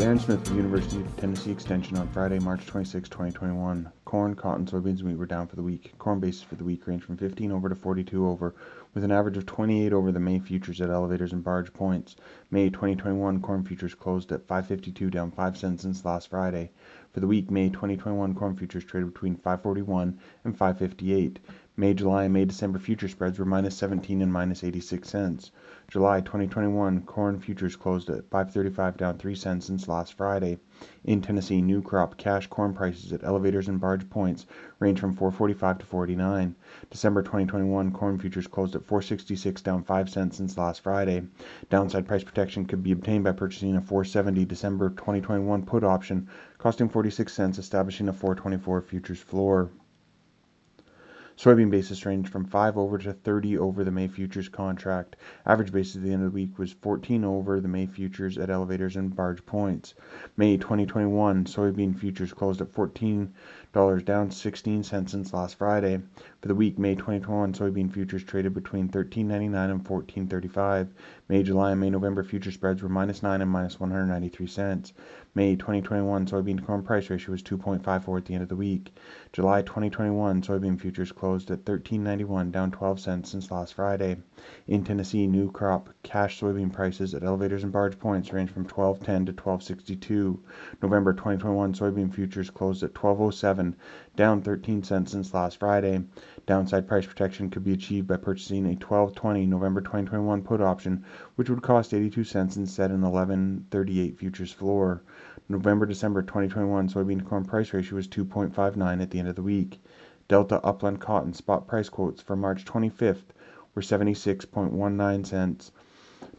Aaron Smith the University of Tennessee Extension on Friday, March 26, 2021. Corn, cotton, soybeans, and wheat were down for the week. Corn basis for the week ranged from 15 over to 42 over, with an average of 28 over the May futures at elevators and barge points. May 2021 corn futures closed at 552, down 5 cents since last Friday. For the week, May 2021 corn futures traded between 541 and 558. May, July, and May, December future spreads were minus 17 and minus 86 cents. July 2021 corn futures closed at 535 down 3 cents since last Friday. In Tennessee, new crop cash corn prices at elevators and barge points range from 445 to 49. December 2021 corn futures closed at 466 down 5 cents since last Friday. Downside price protection could be obtained by purchasing a 470 December 2021 put option costing 46 cents establishing a 424 futures floor. Soybean basis ranged from 5 over to 30 over the May futures contract. Average basis at the end of the week was 14 over the May futures at elevators and barge points. May 2021 soybean futures closed at $14 down 16 cents since last Friday. For the week, May 2021 soybean futures traded between 13.99 and 14.35. May, July, and May, November future spreads were minus 9 and minus 193 cents. May 2021 soybean to corn price ratio was 2.54 at the end of the week. July 2021 soybean futures closed at 13.91, down 12 cents since last Friday. In Tennessee, new crop cash soybean prices at elevators and barge points range from 12.10 to 12.62. November 2021 soybean futures closed at 12.07, down 13 cents since last Friday. Downside price protection could be achieved by purchasing a 12.20 November 2021 put option, which would cost 82 cents instead an 11.38 futures floor. November December 2021 soybean to corn price ratio was 2.59 at the end of the week. Delta Upland Cotton spot price quotes for March 25th were 76.19 cents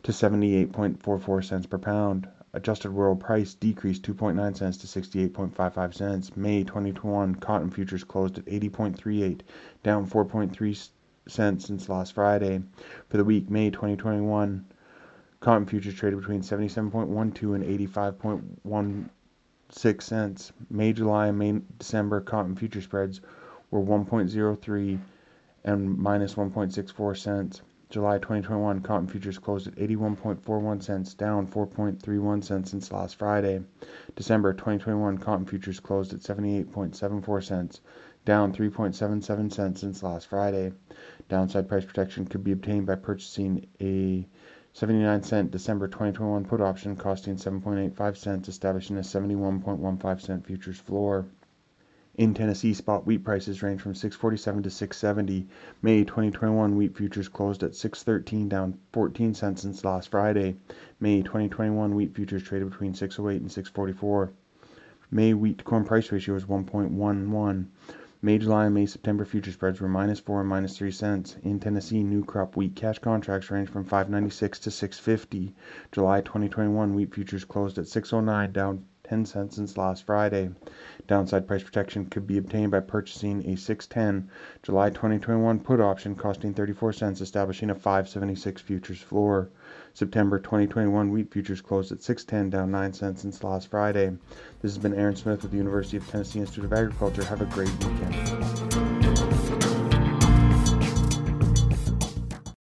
to 78.44 cents per pound. Adjusted world price decreased 2.9 cents to 68.55 cents. May 2021 cotton futures closed at 80.38, down 4.3 cents since last Friday. For the week, May 2021 Cotton futures traded between 77.12 and 85.16 cents. May, July, and May, December cotton future spreads were 1.03 and minus 1.64 cents. July 2021 cotton futures closed at 81.41 cents, down 4.31 cents since last Friday. December 2021 cotton futures closed at 78.74 cents, down 3.77 cents since last Friday. Downside price protection could be obtained by purchasing a 79 cent December 2021 put option costing 7.85 cents, establishing a 71.15 cent futures floor. In Tennessee, spot wheat prices range from 647 to 670. May 2021 wheat futures closed at 613, down 14 cents since last Friday. May 2021 wheat futures traded between 608 and 644. May wheat to corn price ratio was 1.11. May, July, and May, September future spreads were minus four and minus three cents. In Tennessee, new crop wheat cash contracts range from 596 to 650. July 2021 wheat futures closed at 609, down 10 cents since last Friday. Downside price protection could be obtained by purchasing a 610 July 2021 put option costing 34 cents, establishing a 576 futures floor. September 2021 wheat futures closed at 610, down 9 cents since last Friday. This has been Aaron Smith with the University of Tennessee Institute of Agriculture. Have a great weekend.